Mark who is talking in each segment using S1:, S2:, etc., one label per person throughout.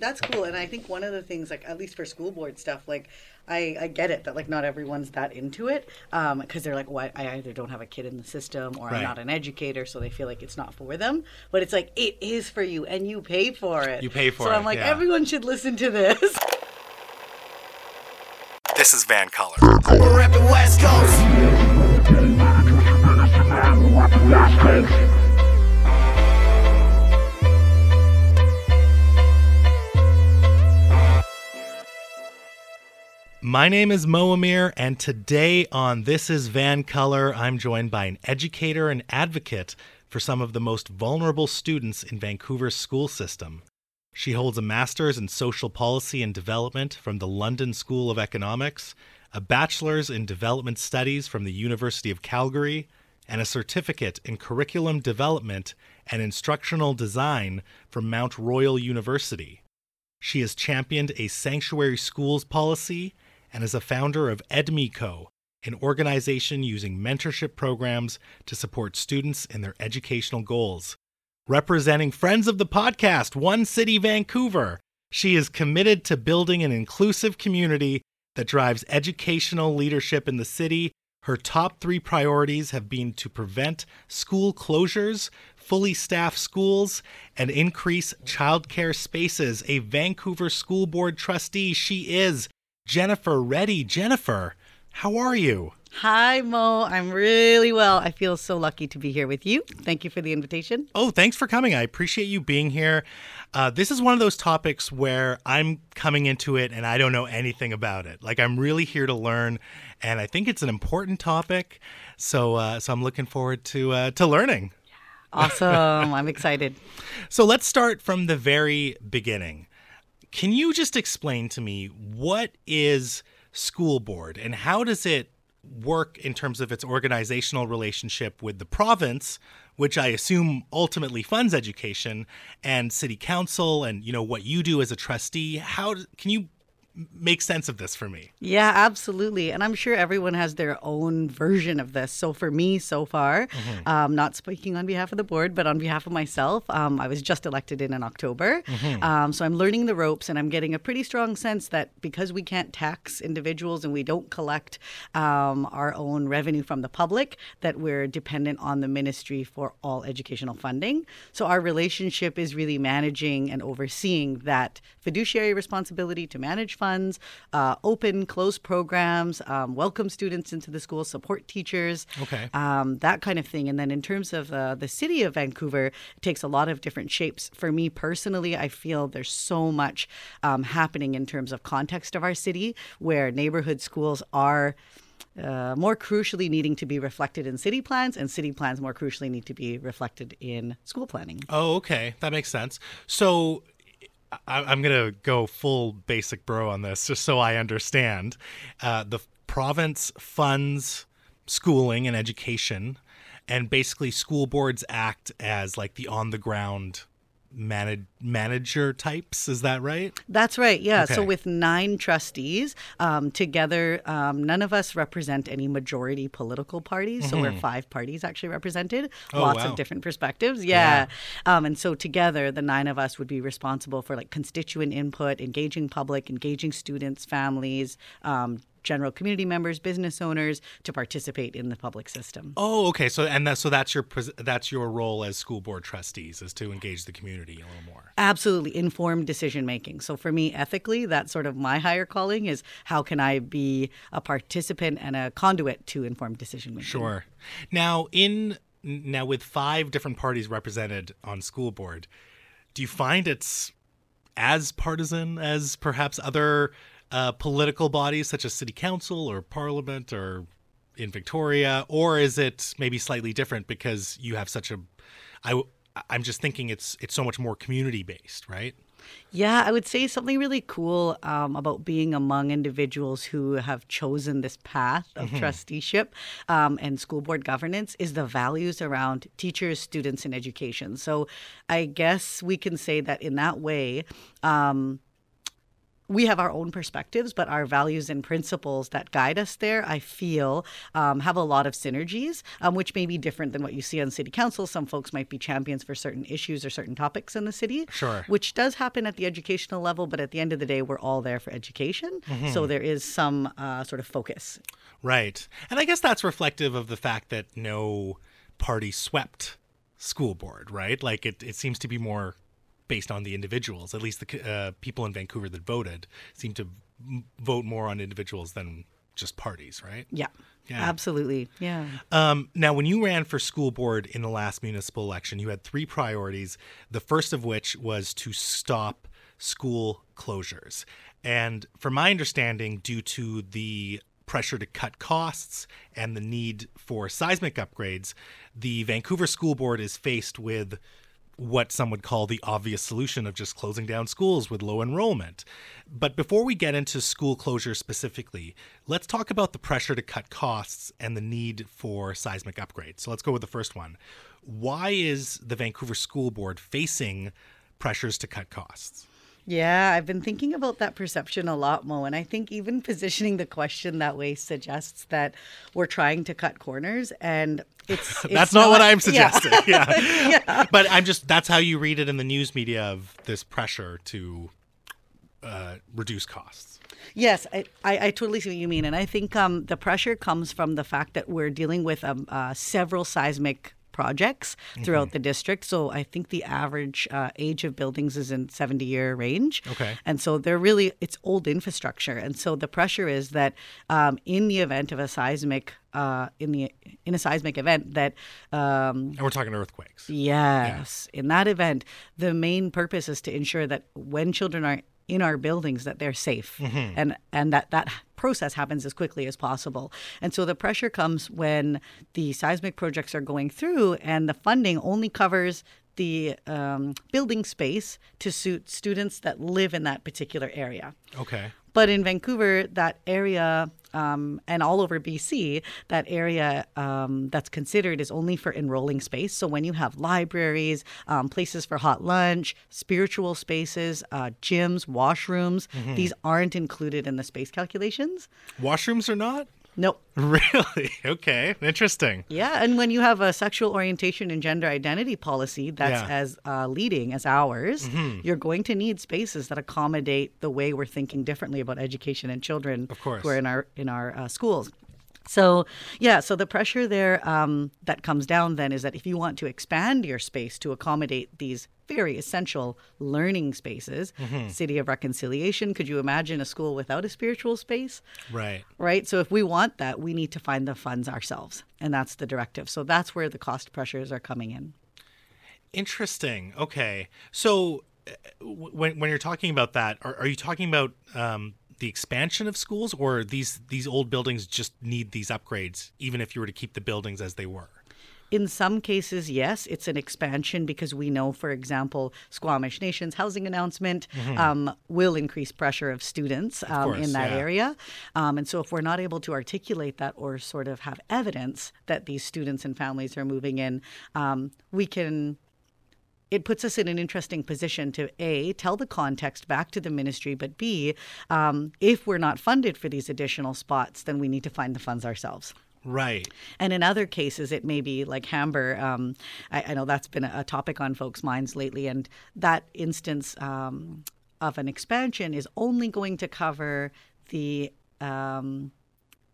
S1: That's cool. And I think one of the things, like, at least for school board stuff, like, I, I get it that, like, not everyone's that into it because um, they're like, well, I either don't have a kid in the system or
S2: Right.
S1: I'm not an educator, so they feel like it's not for them. But it's like, it is for you and you pay for it.
S2: You pay for
S1: so
S2: it, So
S1: I'm like,
S2: yeah.
S1: everyone should listen to this.
S2: This is VANCOLOUR.
S3: We're reppin' West Coast.
S2: My name is Mo Amir, and today on This is VANCOLOUR, I'm joined by an educator and advocate for some of the most vulnerable students in Vancouver's school system. She holds a master's in social policy and development from the London School of Economics, a bachelor's in development studies from the University of Calgary, and a certificate in curriculum development and instructional design from Mount Royal University. She has championed a sanctuary schools policy and is a founder of EdMeCo, an organization using mentorship programs to support students in their educational goals. Representing friends of the podcast, OneCity Vancouver, she is committed to building an inclusive community that drives educational leadership in the city. Her top three priorities have been to prevent school closures, fully staff schools, and increase childcare spaces. A Vancouver School Board trustee, she is Jennifer Reddy. Jennifer, how are you?
S1: Hi, Mo. I'm really well. I feel so lucky to be here with you. Thank you for the invitation.
S2: Oh, thanks for coming. I appreciate you being here. Uh, this is one of those topics where I'm coming into it and I don't know anything about it. Like I'm really here to learn, and I think it's an important topic. So, uh, so I'm looking forward to uh, to learning.
S1: Awesome. I'm excited.
S2: So let's start from the very beginning. Can you just explain to me what is school board and how does it work in terms of its organizational relationship with the province, which I assume ultimately funds education, and city council, and you know what you do as a trustee? How can you make sense of this for me?
S1: Yeah, absolutely. And I'm sure everyone has their own version of this. So for me, so far, um, not speaking on behalf of the board, but on behalf of myself, um, I was just elected in in October. Um, so I'm learning the ropes and I'm getting a pretty strong sense that because we can't tax individuals and we don't collect um, our own revenue from the public, that we're dependent on the ministry for all educational funding. So our relationship is really managing and overseeing that fiduciary responsibility to manage funds, uh, open, close programs, um, welcome students into the school, support teachers,
S2: Okay.
S1: um, that kind of thing. And then in terms of uh, the city of Vancouver, it takes a lot of different shapes. For me personally, I feel there's so much um, happening in terms of context of our city where neighborhood schools are. Uh, more crucially, needing to be reflected in city plans, and city plans more crucially need to be reflected in school planning.
S2: Oh, okay. That makes sense. So I, I'm going to go full basic bro on this just so I understand. Uh, the province funds schooling and education, and basically school boards act as like the on the ground manage, manager types. Is that right?
S1: That's right. Yeah. So with nine trustees um, together, um, none of us represent any majority political parties. So we're five parties actually represented.
S2: Mm-hmm. Oh,
S1: Lots
S2: wow.
S1: of different perspectives. Yeah. Um, and so together, the nine of us would be responsible for like constituent input, engaging public, engaging students, families. General community members, business owners to participate in the public system.
S2: Oh, okay. So and that, so that's your that's your role as school board trustees is to engage the community a little more.
S1: Absolutely informed decision making. So for me, ethically, that's sort of my higher calling is how can I be a participant and a conduit to informed decision making.
S2: Sure. Now, in now with five different parties represented on school board, do you find it's as partisan as perhaps other uh, political bodies such as city council or parliament or in Victoria, or is it maybe slightly different because you have such a I I'm just thinking it's it's so much more community based, right?
S1: Yeah, I would say something really cool um, about being among individuals who have chosen this path of trusteeship um, and school board governance is the values around teachers, students, and education. So I guess we can say that in that way, um, we have our own perspectives, but our values and principles that guide us there, I feel, um, have a lot of synergies, um, which may be different than what you see on city council. Some folks might be champions for certain issues or certain topics in the city,
S2: Sure.
S1: which does happen at the educational level. But at the end of the day, we're all there for education, so there is some uh, sort of focus.
S2: Right. And I guess that's reflective of the fact that no party swept school board, right? Like it, it seems to be more based on the individuals. At least the uh, people in Vancouver that voted seem to m- vote more on individuals than just parties, right?
S1: Yeah,
S2: Yeah.
S1: absolutely. Yeah.
S2: Um, now, when you ran for school board in the last municipal election, you had three priorities. The first of which was to stop school closures. And from my understanding, due to the pressure to cut costs and the need for seismic upgrades, the Vancouver School Board is faced with what some would call the obvious solution of just closing down schools with low enrollment. But before we get into school closure specifically, let's talk about the pressure to cut costs and the need for seismic upgrades. So let's go with the first one. Why is the Vancouver School Board facing pressures to cut costs?
S1: Yeah, I've been thinking about that perception a lot, Mo. And I think even positioning the question that way suggests that we're trying to cut corners. And it's, it's
S2: that's not, what I'm
S1: yeah.
S2: suggesting. Yeah. But I'm just that's how you read it in the news media of this pressure to uh, reduce costs.
S1: Yes, I, I, I totally see what you mean. And I think um, the pressure comes from the fact that we're dealing with um, uh, several seismic projects throughout the district. So I think the average uh, age of buildings is in 70 year range.
S2: Okay.
S1: And so they're really, it's old infrastructure. And so the pressure is that um, in the event of a seismic, uh, in the in a seismic event, that um,
S2: And we're talking earthquakes.
S1: Yes. In that event, the main purpose is to ensure that when children are in our buildings that they're safe and and that that process happens as quickly as possible. And so the pressure comes when the seismic projects are going through and the funding only covers the um, building space to suit students that live in that particular area.
S2: Okay.
S1: But in Vancouver, that area um, and all over BC, that area um, that's considered is only for enrolling space. So when you have libraries, um, places for hot lunch, spiritual spaces, uh, gyms, washrooms, these aren't included in the space calculations.
S2: Washrooms are not?
S1: Nope.
S2: Really? Okay. Interesting.
S1: Yeah, and when you have a sexual orientation and gender identity policy that's
S2: Yeah. Mm-hmm.
S1: as uh, leading as ours, you're going to need spaces that accommodate the way we're thinking differently about education and children
S2: Of course.
S1: who are in our in our uh, schools. So yeah, so the pressure there um, that comes down then is that if you want to expand your space to accommodate these very essential learning spaces,
S2: Mm-hmm.
S1: City of Reconciliation, could you imagine a school without a spiritual space?
S2: Right.
S1: right? So if we want that, we need to find the funds ourselves, and that's the directive. So that's where the cost pressures are coming in.
S2: Interesting. Okay. So uh, when when you're talking about that, are, are you talking about um, the expansion of schools, or these these old buildings just need these upgrades, even if you were to keep the buildings as they were?
S1: In some cases, yes, it's an expansion because we know, for example, Squamish Nation's housing announcement um, will increase pressure of students um,
S2: course,
S1: in that
S2: yeah.
S1: area. Um, and so, if we're not able to articulate that or sort of have evidence that these students and families are moving in, um, we can it puts us in an interesting position to a tell the context back to the ministry but b um, if we're not funded for these additional spots then we need to find the funds ourselves
S2: Right.
S1: and in other cases, it may be like Hamber. Um, I, I know that's been a, a topic on folks' minds lately. And that instance um, of an expansion is only going to cover the um,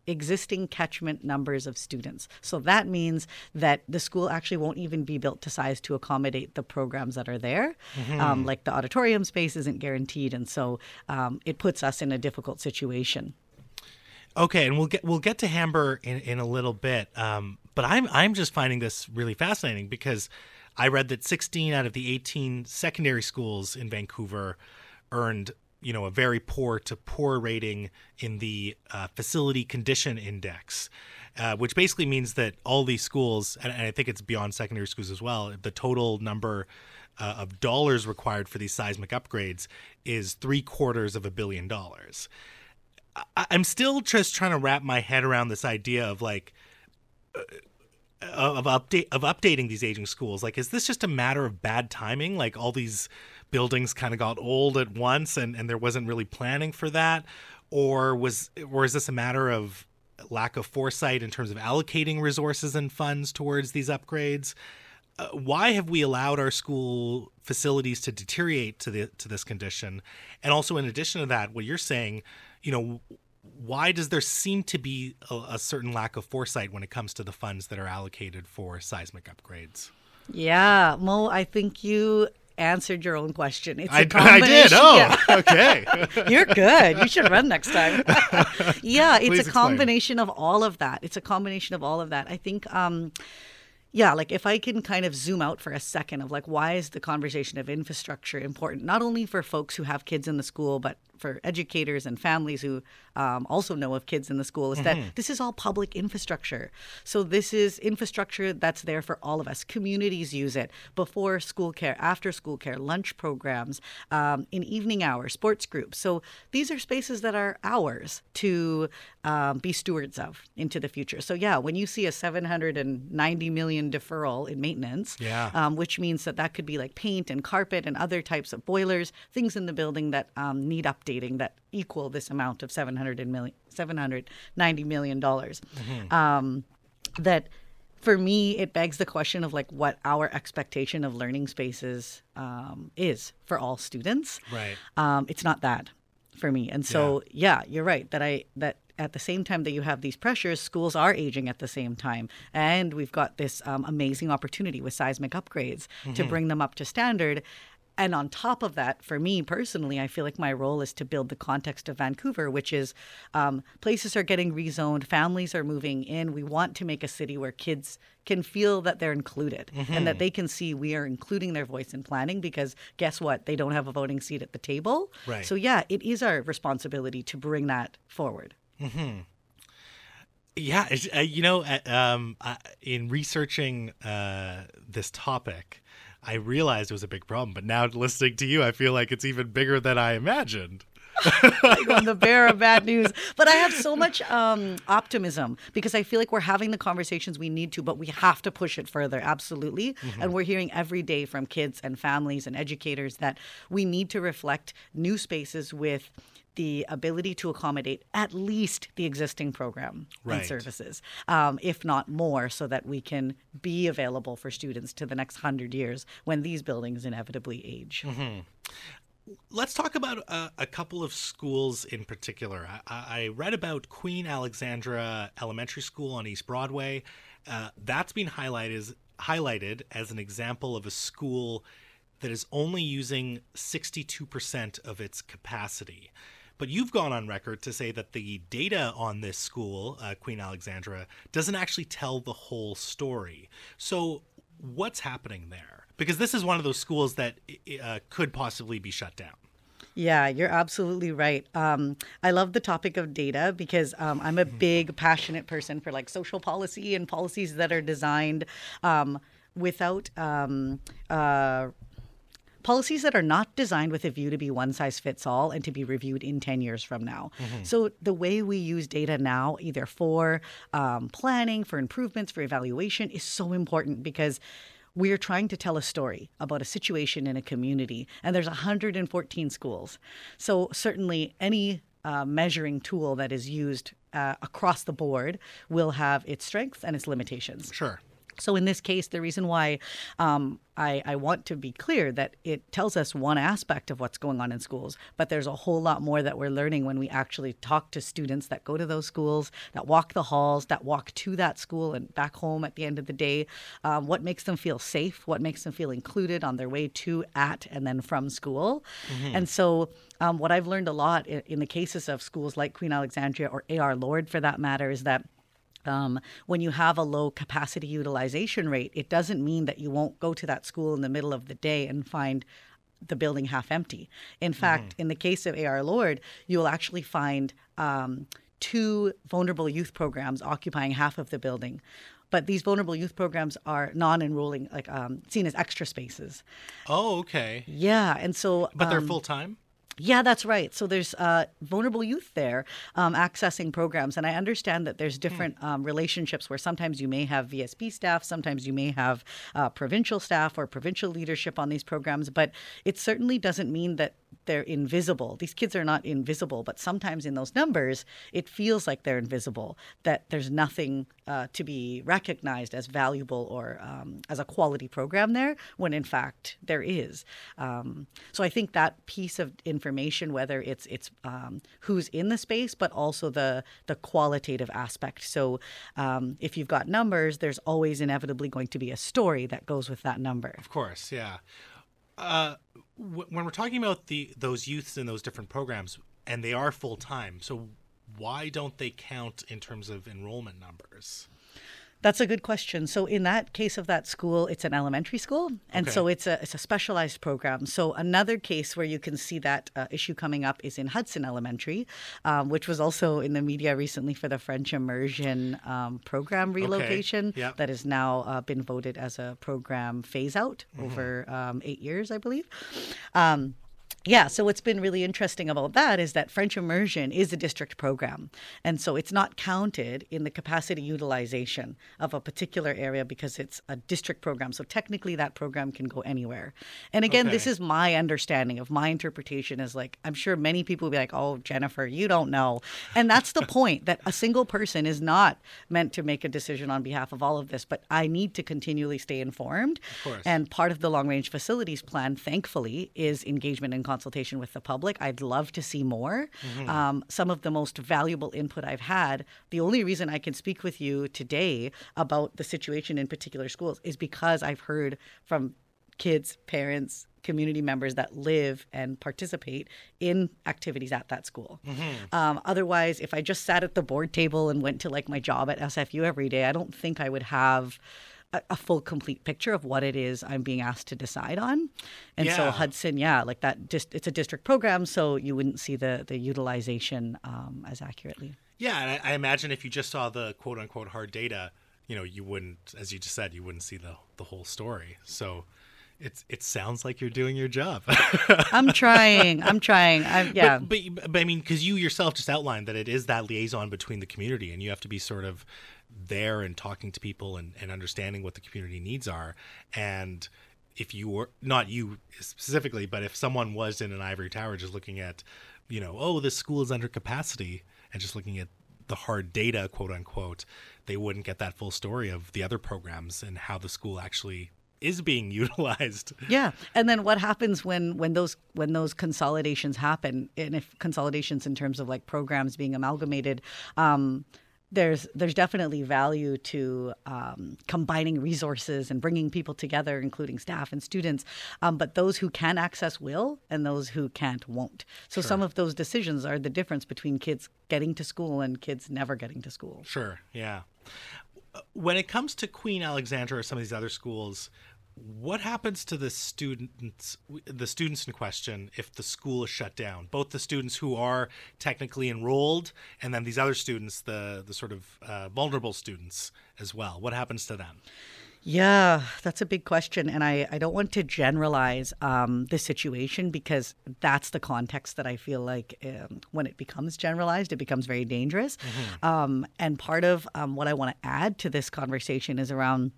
S1: existing catchment numbers of students. So that means that the school actually won't even be built to size to accommodate the programs that are there. Um, like the auditorium space isn't guaranteed. And so um, it puts us in a difficult situation.
S2: Okay, and we'll get we'll get to Hamber in, in a little bit. Um, but I'm I'm just finding this really fascinating because I read that 16 out of the 18 secondary schools in Vancouver earned you know a very poor to poor rating in the uh, facility condition index. Uh, which basically means that all these schools, and, and I think it's beyond secondary schools as well, the total number uh, of dollars required for these seismic upgrades is three quarters of a billion dollars. I- I'm still just trying to wrap my head around this idea of like uh, of update of updating these aging schools. Like, is this just a matter of bad timing? Like all these buildings kind of got old at once and, and there wasn't really planning for that? Or was or is this a matter of lack of foresight in terms of allocating resources and funds towards these upgrades? Uh, why have we allowed our school facilities to deteriorate to the to this condition? And also, in addition to that, what you're saying, you know, why does there seem to be a, a certain lack of foresight when it comes to the funds that are allocated for seismic upgrades?
S1: Yeah, Mo, I think you answered your own question. It's a
S2: I, I
S1: combination.
S2: did. Oh,
S1: Yeah.
S2: okay.
S1: You're good. You should run next time. yeah, it's
S2: Please
S1: a
S2: explain.
S1: combination of all of that. It's a combination of all of that. I think um yeah, like if I can kind of zoom out for a second of like why is the conversation of infrastructure important not only for folks who have kids in the school but for educators and families who um, also know of kids in the school is
S2: Mm-hmm.
S1: that this is all public infrastructure. So this is infrastructure that's there for all of us. Communities use it before school care, after school care, lunch programs, um, in evening hours, sports groups. So these are spaces that are ours to um, be stewards of into the future. So yeah, when you see a 790 million deferral in maintenance,
S2: Yeah.
S1: um, which means that that could be like paint and carpet and other types of boilers, things in the building that um, need updating that equal this amount of 700 and million, 790 million dollars. Um, that for me, it begs the question of like what our expectation of learning spaces um, is for all students.
S2: Right.
S1: Um, it's not that for me, and so yeah. you're right that I that at the same time that you have these pressures, schools are aging at the same time, and we've got this um, amazing opportunity with seismic upgrades to bring them up to standard. And on top of that, for me personally, I feel like my role is to build the context of Vancouver, which is um, places are getting rezoned, families are moving in. We want to make a city where kids can feel that they're included and that they can see we are including their voice in planning because guess what? They don't have a voting seat at the table.
S2: Right.
S1: So, yeah, it is our responsibility to bring that forward.
S2: Yeah, uh, you know, uh, um, I, in researching uh, this topic, I realized it was a big problem. But now listening to you, I feel like it's even bigger than I imagined.
S1: I'm the bearer of bad news. But I have so much um, optimism because I feel like we're having the conversations we need to, but we have to push it further, absolutely. And we're hearing every day from kids and families and educators that we need to reflect new spaces with the ability to accommodate at least the existing program
S2: Right.
S1: and services, um, if not more, so that we can be available for students to the next hundred years when these buildings inevitably age.
S2: Let's talk about uh, a couple of schools in particular. I, I read about Queen Alexandra Elementary School on East Broadway. Uh, that's been highlighted as, highlighted as an example of a school that is only using 62% of its capacity. But you've gone on record to say that the data on this school, uh, Queen Alexandra, doesn't actually tell the whole story. So, what's happening there? Because this is one of those schools that uh, could possibly be shut down.
S1: Yeah, you're absolutely right. Um, I love the topic of data because um, I'm a big, passionate person for like social policy and policies that are designed um, without um, uh, policies that are not designed with a view to be one size fits all and to be reviewed in 10 years from now. So, the way we use data now, either for um, planning, for improvements, for evaluation, is so important because we're trying to tell a story about a situation in a community, and there's 114 schools. So, certainly, any uh, measuring tool that is used uh, across the board will have its strengths and its limitations.
S2: Sure.
S1: So in this case, the reason why um, I, I want to be clear that it tells us one aspect of what's going on in schools, but there's a whole lot more that we're learning when we actually talk to students that go to those schools, that walk the halls, that walk to that school and back home at the end of the day. Um, what makes them feel safe? What makes them feel included on their way to, at, and then from school? And so um, what I've learned a lot in, in the cases of schools like Queen Alexandria or AR Lord, for that matter, is that um, when you have a low capacity utilization rate, it doesn't mean that you won't go to that school in the middle of the day and find the building half empty. In fact, in the case of AR Lord, you will actually find um, two vulnerable youth programs occupying half of the building. But these vulnerable youth programs are non-enrolling, like um, seen as extra spaces.
S2: Oh, okay.
S1: Yeah, and so
S2: But they're
S1: um,
S2: full time?
S1: Yeah, that's right. So there's uh, vulnerable youth there um, accessing programs, and I understand that there's different um, relationships where sometimes you may have VSB staff, sometimes you may have uh, provincial staff or provincial leadership on these programs, but it certainly doesn't mean that they're invisible. These kids are not invisible, but sometimes in those numbers, it feels like they're invisible. That there's nothing uh, to be recognized as valuable or um, as a quality program there, when in fact there is. Um, so I think that piece of information, whether it's it's um, who's in the space, but also the the qualitative aspect. So um, if you've got numbers, there's always inevitably going to be a story that goes with that number.
S2: Of course, yeah. Uh, w- when we're talking about the those youths in those different programs, and they are full time, so why don't they count in terms of enrollment numbers?
S1: That's a good question. So in that case of that school, it's an elementary school, and
S2: Okay.
S1: so it's a it's a specialized program. So another case where you can see that uh, issue coming up is in Hudson Elementary, um, which was also in the media recently for the French immersion um, program relocation
S2: Yeah.
S1: that has now uh, been voted as a program phase out
S2: Mm-hmm.
S1: over um, eight years, I believe. Um, yeah, so what's been really interesting about that is that French immersion is a district program. And so it's not counted in the capacity utilization of a particular area because it's a district program. So technically that program can go anywhere. And again, this is my understanding of my interpretation is like I'm sure many people will be like, "Oh, Jennifer, you don't know." And that's the point that a single person is not meant to make a decision on behalf of all of this, but I need to continually stay informed.
S2: course.
S1: And part of the long range facilities plan, thankfully, is engagement and consultation with the public. I'd love to see more. Um, some of the most valuable input I've had, the only reason I can speak with you today about the situation in particular schools is because I've heard from kids, parents, community members that live and participate in activities at that school. Um, otherwise, if I just sat at the board table and went to like my job at SFU every day, I don't think I would have a, a full complete picture of what it is I'm being asked to decide on. And so Hudson, yeah, like that just it's a district program, so you wouldn't see the the utilization um, as accurately.
S2: Yeah, and I, I imagine if you just saw the quote unquote hard data, you know, you wouldn't, as you just said, you wouldn't see the the whole story. So it's it sounds like you're doing your job.
S1: I'm trying. I'm trying. I'm yeah.
S2: But, but, but I mean, because you yourself just outlined that it is that liaison between the community, and you have to be sort of there and talking to people and, and understanding what the community needs are. And if you were not you specifically, but if someone was in an ivory tower just looking at, you know, oh, this school is under capacity, and just looking at the hard data, quote unquote, they wouldn't get that full story of the other programs and how the school actually is being utilized.
S1: Yeah, and then what happens when when those when those consolidations happen, and if consolidations in terms of like programs being amalgamated, um, there's there's definitely value to um, combining resources and bringing people together, including staff and students. Um, but those who can access will, and those who can't won't. So some of those decisions are the difference between kids getting to school and kids never getting to school.
S2: Sure, yeah. Uh, When it comes to Queen Alexandra or some of these other schools, what happens to the students the students in question if the school is shut down? Both the students who are technically enrolled and then these other students, the the sort of uh, vulnerable students as well. What happens to them?
S1: Yeah, that's a big question. And I, I don't want to generalize um, the situation because that's the context that I feel like um, when it becomes generalized, it becomes very dangerous. Um, and part of um, what I want to add to this conversation is around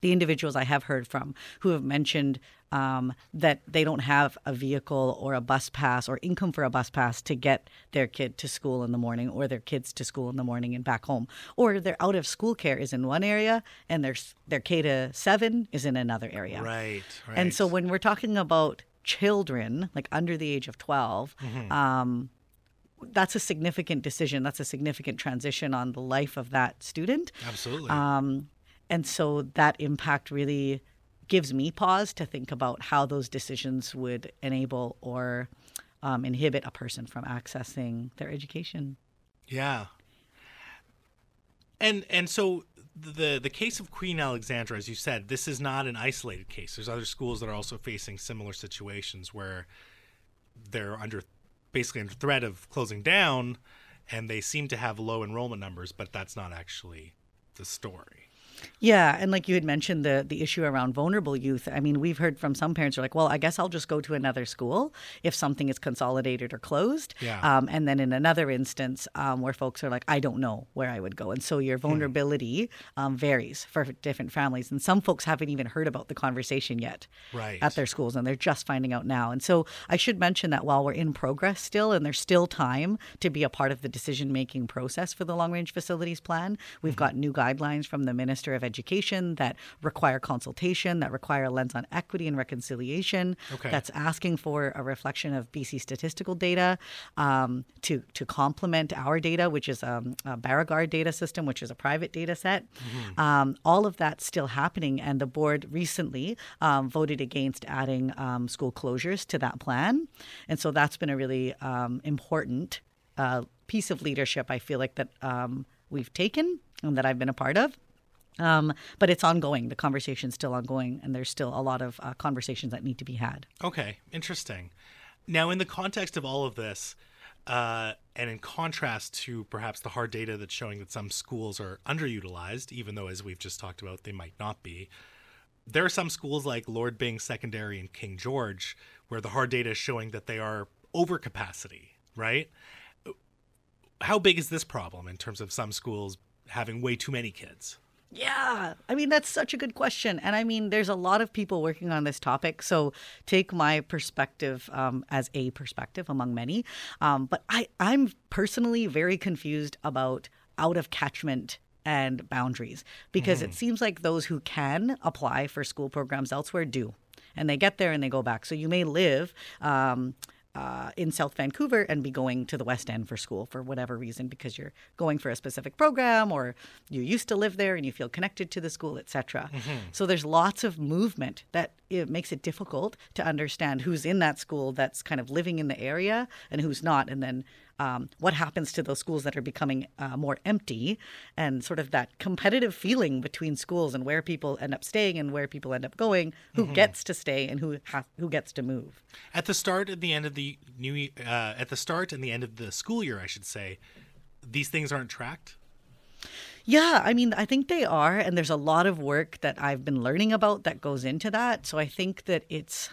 S1: the individuals I have heard from who have mentioned um, that they don't have a vehicle or a bus pass or income for a bus pass to get their kid to school in the morning or their kids to school in the morning and back home, or their out of school care is in one area and their their K to seven is in another area.
S2: Right, right.
S1: And so when we're talking about children, like under the age of 12, um, that's a significant decision. That's a significant transition on the life of that student.
S2: absolutely.
S1: Um, and so that impact really gives me pause to think about how those decisions would enable or um, inhibit a person from accessing their education.
S2: Yeah. And and so the the case of Queen Alexandra, as you said, this is not an isolated case. There's other schools that are also facing similar situations where they're under basically under threat of closing down and they seem to have low enrollment numbers, but that's not actually the story.
S1: Yeah, and like you had mentioned the the issue around vulnerable youth. I mean, we've heard from some parents who are like, "Well, I guess I'll just go to another school if something is consolidated or closed."
S2: Yeah.
S1: Um, and then in another instance, um, where folks are like, "I don't know where I would go," and so your vulnerability um, varies for different families. And some folks haven't even heard about the conversation yet
S2: Right.
S1: at their schools, and they're just finding out now. And so I should mention that while we're in progress still, and there's still time to be a part of the decision making process for the long range facilities plan, we've got new guidelines from the Minister of Education that require consultation, that require a lens on equity and reconciliation.
S2: Okay.
S1: That's asking for a reflection of BC statistical data um, to to complement our data, which is um, a Baragar data system, which is a private data set. Um, all of that's still happening, and the board recently um, voted against adding um, school closures to that plan, and so that's been a really um, important uh, piece of leadership. I feel like that um, we've taken and that I've been a part of. Um, but it's ongoing. The conversation's still ongoing, and there's still a lot of uh, conversations that need to be had.
S2: Okay, interesting. Now, in the context of all of this, uh, and in contrast to perhaps the hard data that's showing that some schools are underutilized, even though, as we've just talked about, they might not be, there are some schools like Lord Byng Secondary and King George where the hard data is showing that they are over capacity, right? How big is this problem in terms of some schools having way too many kids?
S1: Yeah, I mean that's such a good question, and I mean there's a lot of people working on this topic. So take my perspective um, as a perspective among many, um, but I I'm personally very confused about out of catchment and boundaries because it seems like those who can apply for school programs elsewhere do, and they get there and they go back. So you may live. Um, uh, in South Vancouver and be going to the West End for school for whatever reason because you're going for a specific program or you used to live there and you feel connected to the school, etc. So there's lots of movement that it makes it difficult to understand who's in that school that's kind of living in the area and who's not, and then um, what happens to those schools that are becoming uh, more empty and sort of that competitive feeling between schools and where people end up staying and where people end up going, who gets to stay and who ha- who gets to move.
S2: At the start and the end of the new uh, at the start and the end of the school year, I should say, these things aren't tracked.
S1: Yeah, I mean, I think they are. And there's a lot of work that I've been learning about that goes into that. So I think that it's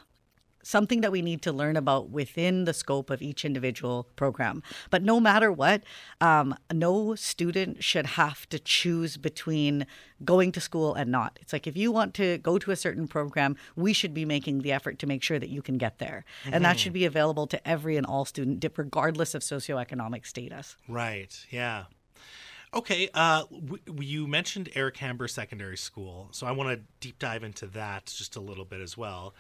S1: something that we need to learn about within the scope of each individual program. But no matter what, um, no student should have to choose between going to school and not. It's like if you want to go to a certain program, we should be making the effort to make sure that you can get there. And that should be available to every and all student, regardless of socioeconomic status.
S2: Right. Yeah. Okay. Uh, w- you mentioned Eric Hamber Secondary School, so I want to deep dive into that just a little bit as well.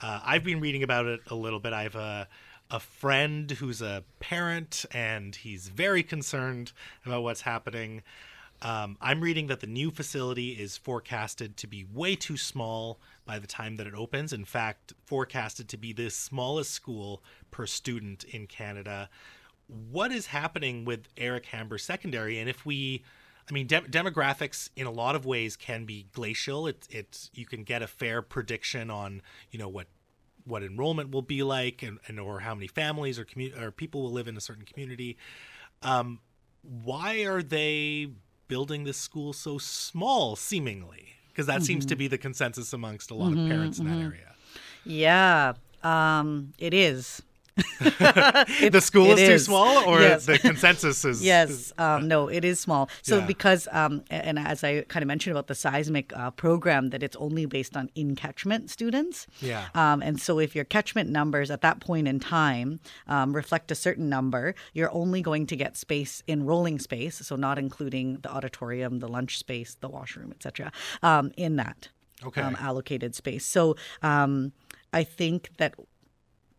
S2: Uh, I've been reading about it a little bit. I have a a friend who's a parent, and he's very concerned about what's happening. Um, I'm reading that the new facility is forecasted to be way too small by the time that it opens. In fact, forecasted to be the smallest school per student in Canada. What is happening with Eric Hamber Secondary? And if we, I mean, dem- demographics in a lot of ways can be glacial. It, it's you can get a fair prediction on you know what what enrollment will be like and, and or how many families or commu- or people will live in a certain community. Um, why are they building this school so small, seemingly? Because that seems to be the consensus amongst a lot of parents in that area.
S1: Yeah, um, it is.
S2: the school is too small, or
S1: Yes.
S2: the consensus is
S1: Yes, um, no, it is small. So
S2: Yeah.
S1: because, um, and as I kind of mentioned about the seismic uh, program, that it's only based on in catchment students.
S2: Yeah.
S1: Um, and so if your catchment numbers at that point in time um, reflect a certain number, you're only going to get space in rolling space, so not including the auditorium, the lunch space, the washroom, etc. Um, in that
S2: Okay.
S1: um, allocated space. So um, I think that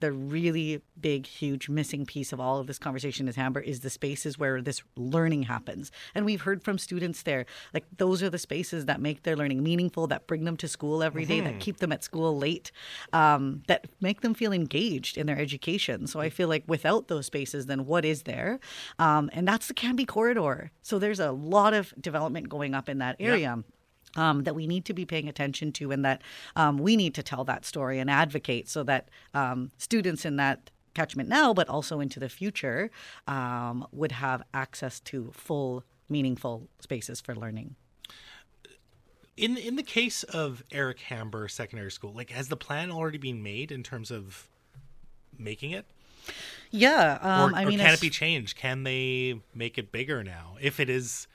S1: the really big, huge missing piece of all of this conversation is Hamber is the spaces where this learning happens. And we've heard from students there, like those are the spaces that make their learning meaningful, that bring them to school every day, that keep them at school late, um, that make them feel engaged in their education. So I feel like without those spaces, then what is there? Um, and that's the Cambie corridor. So there's a lot of development going up in that area um, that we need to be paying attention to, and that um, we need to tell that story and advocate so that um, students in that catchment now, but also into the future, um, would have access to full, meaningful spaces for learning.
S2: In in the case of Eric Hamber Secondary School, like has the plan already been made in terms of making it?
S1: Yeah, um,
S2: or,
S1: I
S2: or
S1: mean,
S2: can it be changed? Can they make it bigger now if it is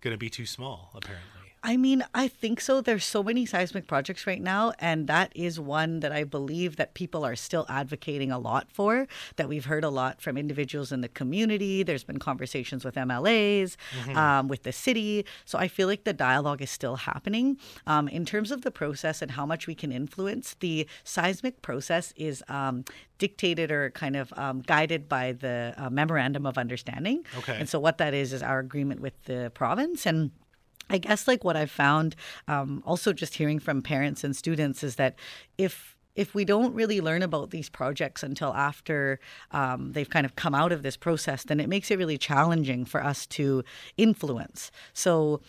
S2: going to be too small? Apparently.
S1: I mean, I think so. There's so many seismic projects right now, and that is one that I believe that people are still advocating a lot for. That we've heard a lot from individuals in the community. There's been conversations with MLAs, um, with the city. So I feel like the dialogue is still happening. Um, in terms of the process and how much we can influence, the seismic process is um, dictated or kind of um, guided by the uh, memorandum of understanding.
S2: Okay.
S1: And so what that is is our agreement with the province and. I guess like what I've found, um, also just hearing from parents and students, is that if if we don't really learn about these projects until after um, they've kind of come out of this process, then it makes it really challenging for us to influence. So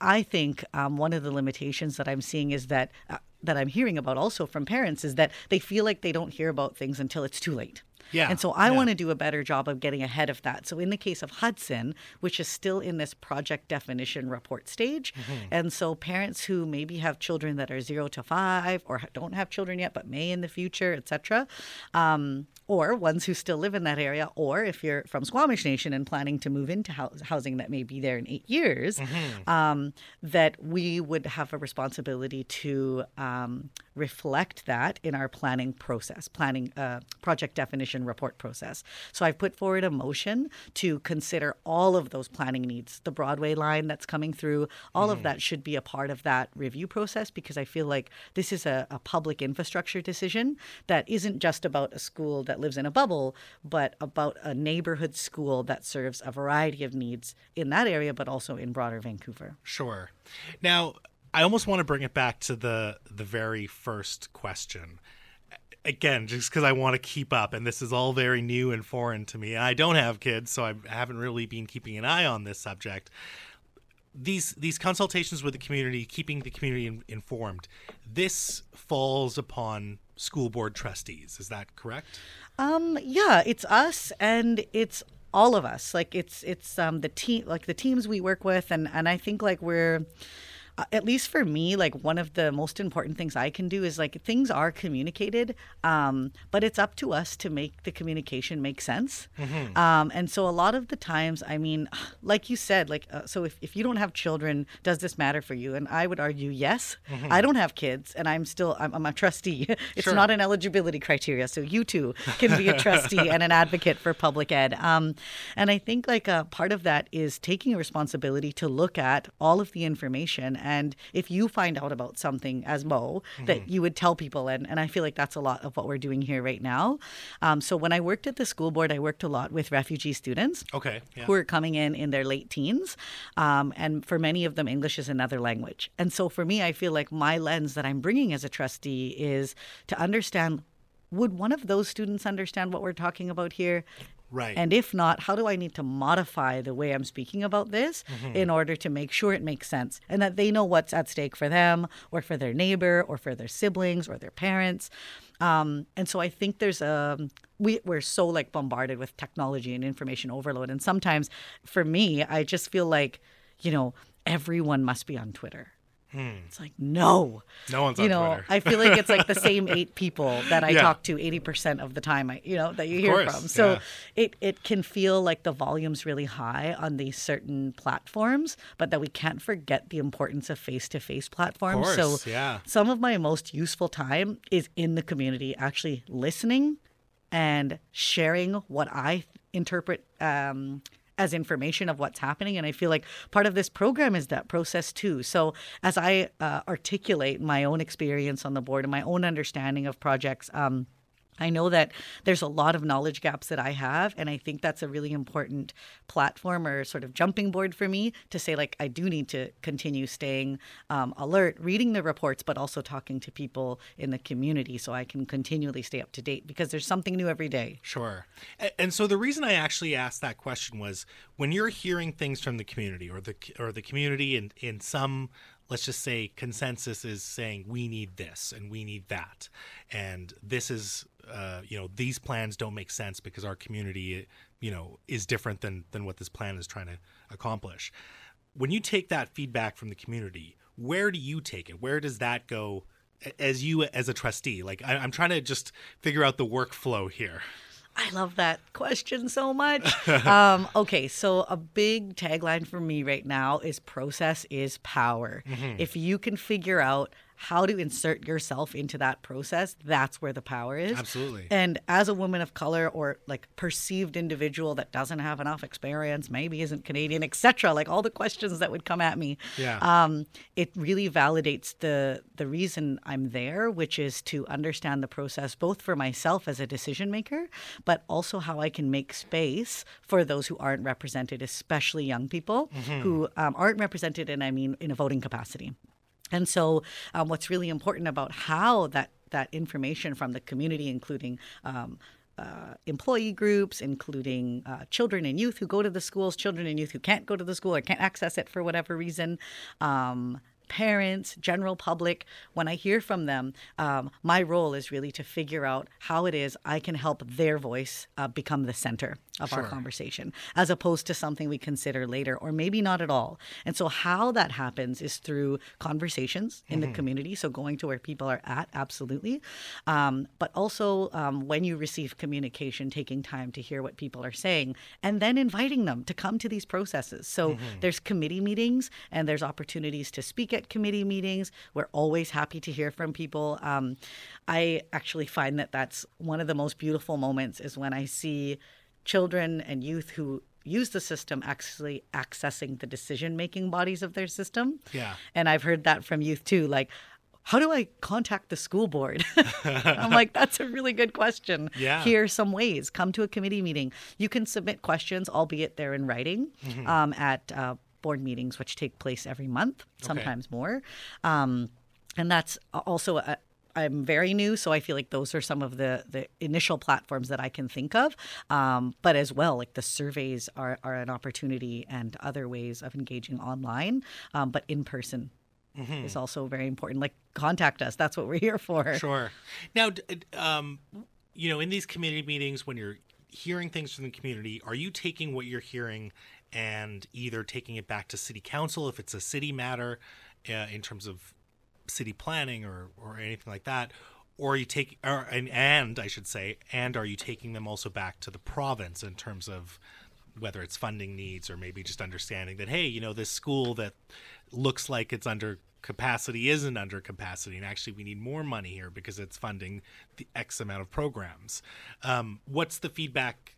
S1: I think um, one of the limitations that I'm seeing is that uh, that I'm hearing about also from parents is that they feel like they don't hear about things until it's too late.
S2: Yeah,
S1: And so I
S2: yeah.
S1: want to do a better job of getting ahead of that. So in the case of Hudson, which is still in this project definition report stage, and so parents who maybe have children that are zero to five or don't have children yet but may in the future, etc., um, or ones who still live in that area, or if you're from Squamish Nation and planning to move into hou- housing that may be there in eight years, um, that we would have a responsibility to um, reflect that in our planning process, planning uh, project definition report process. So I've put forward a motion to consider all of those planning needs. The Broadway line that's coming through, all of mm-hmm. that should be a part of that review process because I feel like this is a, a public infrastructure decision that isn't just about a school that lives in a bubble, but about a neighborhood school that serves a variety of needs in that area, but also in broader Vancouver.
S2: Sure. Now, I almost want to bring it back to the the very first question. Again, just because I want to keep up, and this is all very new and foreign to me. I don't have kids, so I haven't really been keeping an eye on this subject. These these consultations with the community, keeping the community in, informed, this falls upon school board trustees. Is that correct?
S1: Um, yeah, it's us and it's all of us. Like it's it's um the team like the teams we work with and and I think like we're uh, at least for me like one of the most important things i can do is like things are communicated um, but it's up to us to make the communication make sense. Um, and so a lot of the times i mean like you said like uh, so if, if you don't have children does this matter for you? And i would argue yes. I don't have kids and i'm still i'm, I'm a trustee. It's
S2: Sure.
S1: not an eligibility criteria so you too can be a trustee and an advocate for public ed. Um, and i think like a part of that is taking responsibility to look at all of the information and if you find out about something as mo that you would tell people and, and i feel like that's a lot of what we're doing here right now um, so when i worked at the school board i worked a lot with refugee students
S2: Okay. Yeah.
S1: who are coming in in their late teens. Um, and for many of them, English is another language. And so for me, I feel like my lens that I'm bringing as a trustee is to understand would one of those students understand what we're talking about here?
S2: Right.
S1: And if not, how do I need to modify the way I'm speaking about this in order to make sure it makes sense and that they know what's at stake for them or for their neighbor or for their siblings or their parents? Um, and so I think there's a we we're so like bombarded with technology and information overload, and sometimes for me, I just feel like you know everyone must be on Twitter. It's like no,
S2: No one's
S1: you
S2: on
S1: know. I feel like it's like the same eight people that I
S2: Yeah.
S1: talk to eighty percent of the time. I you know that you hear
S2: course,
S1: from. So
S2: yeah.
S1: it it can feel like the volume's really high on these certain platforms, but that we can't forget the importance of face to face platforms. so
S2: yeah.
S1: some of my most useful time is in the community, actually listening and sharing what I interpret um, as information of what's happening. And I feel like part of this program is that process too. So as I uh, articulate my own experience on the board and my own understanding of projects, um, I know that there's a lot of knowledge gaps that I have, and I think that's a really important platform or sort of jumping board for me to say, like, I do need to continue staying um, alert, reading the reports, but also talking to people in the community so I can continually stay up to date because there's something new every day.
S2: Sure. And so the reason I actually asked that question was when you're hearing things from the community or the or the community in in some let's just say consensus is saying we need this and we need that and this is uh, you know these plans don't make sense because our community you know is different than than what this plan is trying to accomplish when you take that feedback from the community where do you take it? Where does that go as you as a trustee? Like I, I'm trying to just figure out the workflow here.
S1: I love that question so much. um, okay, so a big tagline for me right now is process is power. If you can figure out how to insert yourself into that process, that's where the power is.
S2: Absolutely.
S1: And as a woman of color or like perceived individual that doesn't have enough experience, maybe isn't Canadian, etc., like all the questions that would come at me.
S2: Yeah.
S1: Um, it really validates the the reason I'm there, which is to understand the process both for myself as a decision maker, but also how I can make space for those who aren't represented, especially young people who um, aren't represented, and I mean in a voting capacity. And so, um, what's really important about how that that information from the community, including um, uh, employee groups, including uh, children and youth who go to the schools, children and youth who can't go to the school or can't access it for whatever reason. Um, parents, general public, when I hear from them, um, my role is really to figure out how it is I can help their voice uh, become the center of our conversation, as opposed to something we consider later or maybe not at all. And so, how that happens is through conversations in the community. So, going to where people are at, absolutely. Um, but also, um, when you receive communication, taking time to hear what people are saying and then inviting them to come to these processes. So, there's committee meetings and there's opportunities to speak at committee meetings. We're always happy to hear from people. Um, I actually find that that's one of the most beautiful moments is when I see children and youth who use the system actually accessing the decision making bodies of their system.
S2: Yeah.
S1: And I've heard that from youth too. Like, how do I contact the school board? I'm like, that's a really good question.
S2: Yeah.
S1: Here are some ways. Come to a committee meeting. You can submit questions, albeit they're in writing,
S2: Mm-hmm.
S1: um, at uh, board meetings, which take place every month, sometimes more. Um, and that's also a, I'm very new, so I feel like those are some of the the initial platforms that I can think of. Um, but as well, like the surveys are are an opportunity and other ways of engaging online, um, but in person is also very important. Like contact us. That's what we're here for.
S2: Sure. Now, um, you know, in these community meetings, when you're hearing things from the community, are you taking what you're hearing and either taking it back to city council if it's a city matter uh, in terms of city planning or or anything like that, or you take or and, and I should say, and are you taking them also back to the province in terms of whether it's funding needs or maybe just understanding that hey, you know, this school that looks like it's under capacity isn't under capacity and actually we need more money here because it's funding the x amount of programs. Um, what's the feedback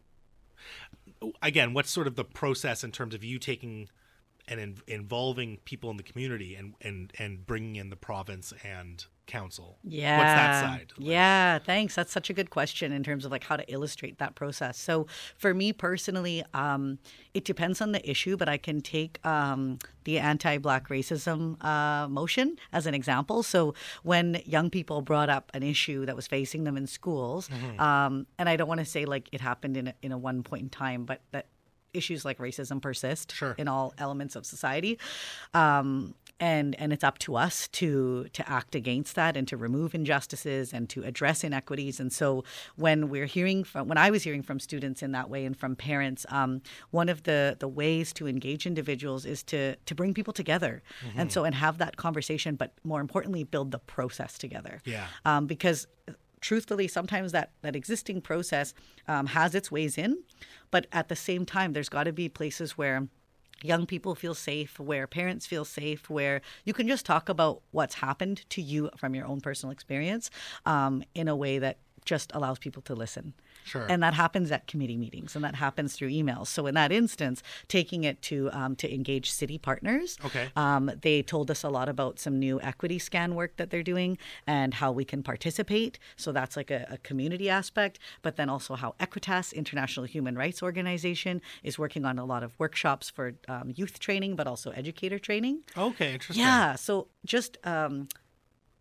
S2: again what's sort of the process in terms of you taking and in, involving people in the community and, and and bringing in the province and council
S1: Yeah.
S2: what's that side like?
S1: Yeah, thanks. That's such a good question in terms of like how to illustrate that process. So for me personally, um, it depends on the issue, but I can take um, the anti-black racism uh, motion as an example. So when young people brought up an issue that was facing them in schools,
S2: Mm-hmm.
S1: um, and I don't want to say like it happened in a, in a one point in time, but that issues like racism persist
S2: Sure.
S1: in all elements of society. Um, and and it's up to us to to act against that and to remove injustices and to address inequities. And so when we're hearing from when I was hearing from students in that way and from parents, um, one of the the ways to engage individuals is to to bring people together, and so and have that conversation, but more importantly, build the process together.
S2: Yeah.
S1: Um, because truthfully, sometimes that that existing process um, has its ways in, but at the same time, there's got to be places where young people feel safe, where parents feel safe, where you can just talk about what's happened to you from your own personal experience um, in a way that just allows people to listen.
S2: Sure.
S1: And that happens at committee meetings, and that happens through emails. So in that instance, taking it to um, to engage city partners.
S2: Okay.
S1: Um, they told us a lot about some new equity scan work that they're doing and how we can participate. So that's like a, a community aspect, but then also how Equitas, International Human Rights Organization, is working on a lot of workshops for um, youth training, but also educator training.
S2: okay interesting
S1: Yeah. So just um,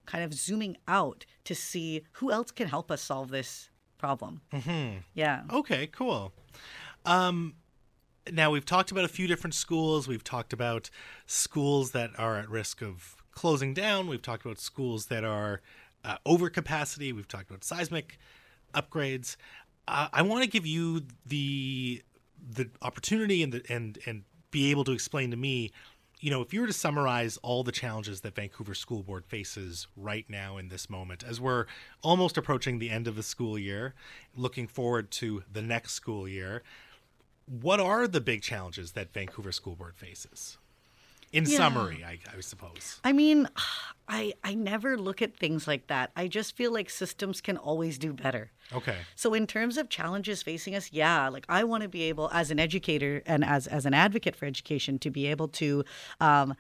S1: kind of zooming out to see who else can help us solve this problem. Mm-hmm. Yeah.
S2: Okay, cool. Um, now we've talked about a few different schools. We've talked about schools that are at risk of closing down. We've talked about schools that are uh, over capacity. We've talked about seismic upgrades. Uh, I want to give you the the opportunity and the and and be able to explain to me you know, if you were to summarize all the challenges that Vancouver School Board faces right now in this moment, as we're almost approaching the end of the school year, looking forward to the next school year, what are the big challenges that Vancouver School Board faces? In
S1: Yeah.
S2: summary, I, I suppose.
S1: I mean, I I never look at things like that. I just feel like systems can always do better.
S2: Okay.
S1: So in terms of challenges facing us, yeah, like I want to be able, as an educator and as as an advocate for education, to be able to um,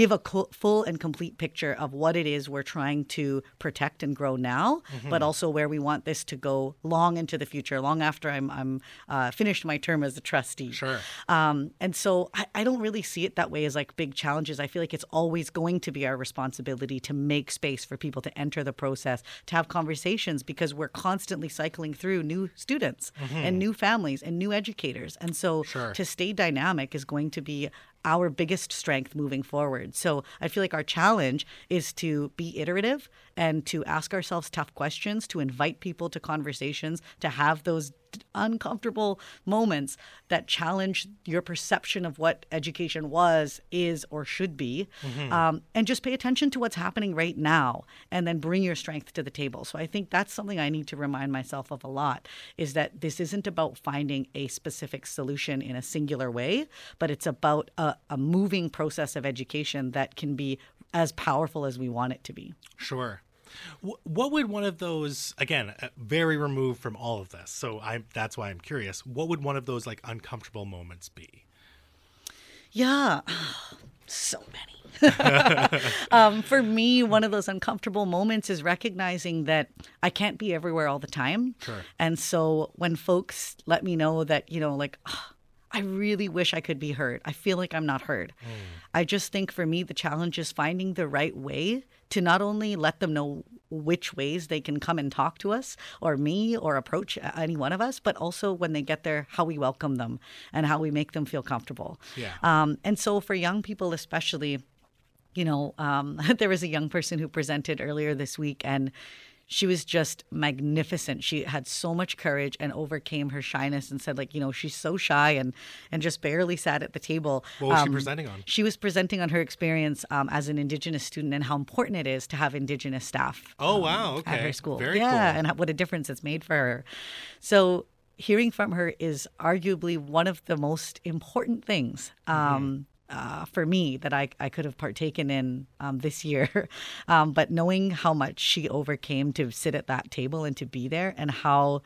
S1: give a co- full and complete picture of what it is we're trying to protect and grow now, but also where we want this to go long into the future, long after I'm I'm uh, finished my term as a trustee.
S2: Sure.
S1: Um, and so I, I don't really see it that way as like big challenges. I feel like it's always going to be our responsibility to make space for people to enter the process, to have conversations, because we're constantly cycling through new students and new families and new educators. And so
S2: Sure.
S1: to stay dynamic is going to be our biggest strength moving forward. So I feel like our challenge is to be iterative and to ask ourselves tough questions, to invite people to conversations, to have those uncomfortable moments that challenge your perception of what education was, is, or should be, um, and just pay attention to what's happening right now, and then bring your strength to the table. So I think that's something I need to remind myself of a lot: is that this isn't about finding a specific solution in a singular way, but it's about a, a moving process of education that can be as powerful as we want it to be.
S2: Sure. Wh- What would one of those again, uh, very removed from all of this? So I that's why I'm curious. What would one of those like uncomfortable moments be?
S1: Yeah, so many. um, for me, one of those uncomfortable moments is recognizing that I can't be everywhere all the time.
S2: Sure.
S1: And so when folks let me know that, you know, like, "Ah, I really wish I could be heard, I feel like I'm not heard. I just think for me, the challenge is finding the right way to not only let them know which ways they can come and talk to us or me or approach any one of us, but also when they get there, how we welcome them and how we make them feel comfortable.
S2: Yeah.
S1: Um, and so for young people, especially, you know, um, there was a young person who presented earlier this week and she was just magnificent. She had so much courage and overcame her shyness and said like, you know, she's so shy and and just barely sat at the table.
S2: What was she
S1: Um,
S2: presenting on?
S1: She was presenting on her experience um, as an Indigenous student and how important it is to have Indigenous staff.
S2: Oh,
S1: um,
S2: wow,
S1: At
S2: okay.
S1: her school,
S2: Very
S1: yeah,
S2: cool.
S1: and what a difference it's made for her. So hearing from her is arguably one of the most important things.
S2: Mm-hmm.
S1: Um, uh, for me, that I, I could have partaken in um, this year. Um, but knowing how much she overcame to sit at that table and to be there, and how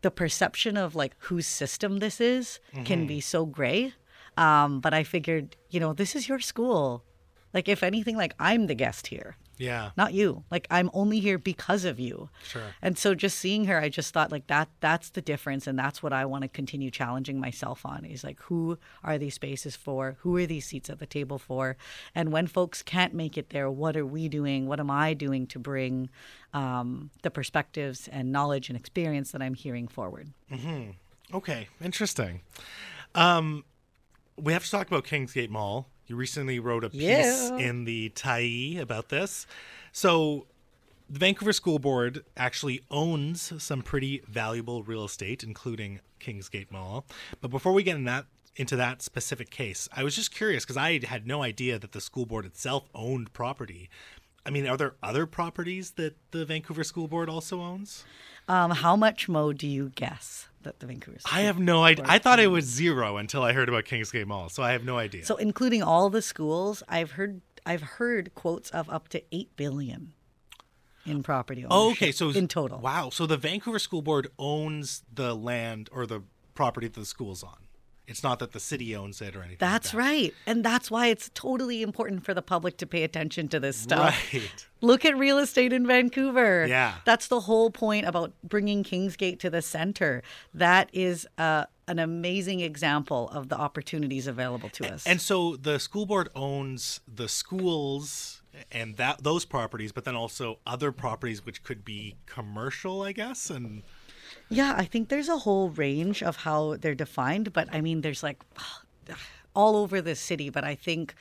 S1: the perception of like whose system this is can be so gray. Um, but I figured, you know, this is your school. Like, if anything, like I'm the guest here,
S2: Yeah.
S1: not you. Like, I'm only here because of you.
S2: Sure.
S1: And so, just seeing her, I just thought like that. That's the difference, and that's what I want to continue challenging myself on. Is like, who are these spaces for? Who are these seats at the table for? And when folks can't make it there, what are we doing? What am I doing to bring um, the perspectives and knowledge and experience that I'm hearing forward?
S2: Okay, interesting. Um, we have to talk about Kingsgate Mall. You recently wrote a piece
S1: Yeah.
S2: in the Tyee about this. So, the Vancouver School Board actually owns some pretty valuable real estate, including Kingsgate Mall. But before we get in that into that specific case, I was just curious because I had no idea that the school board itself owned property. I mean, are there other properties that the Vancouver School Board also owns?
S1: Um, how much mo do you guess that the Vancouver?
S2: School I have no idea. I thought it was zero until I heard about Kingsgate Mall, so I have no idea.
S1: So, including all the schools, I've heard I've heard quotes of up to eight billion in property ownership.
S2: oh, okay, so
S1: in total,
S2: wow. So the Vancouver School Board owns the land or the property that the school's on. It's not that the city owns it or anything. like
S1: that's
S2: that.
S1: right, and that's why it's totally important for the public to pay attention to this stuff.
S2: Right.
S1: Look at real estate in Vancouver.
S2: Yeah.
S1: That's the whole point about bringing Kingsgate to the center. That is uh, an amazing example of the opportunities available to us.
S2: And so the school board owns the schools and that those properties, but then also other properties which could be commercial, I guess. And
S1: Yeah, I think there's a whole range of how they're defined, but I mean, there's like all over the city, but I think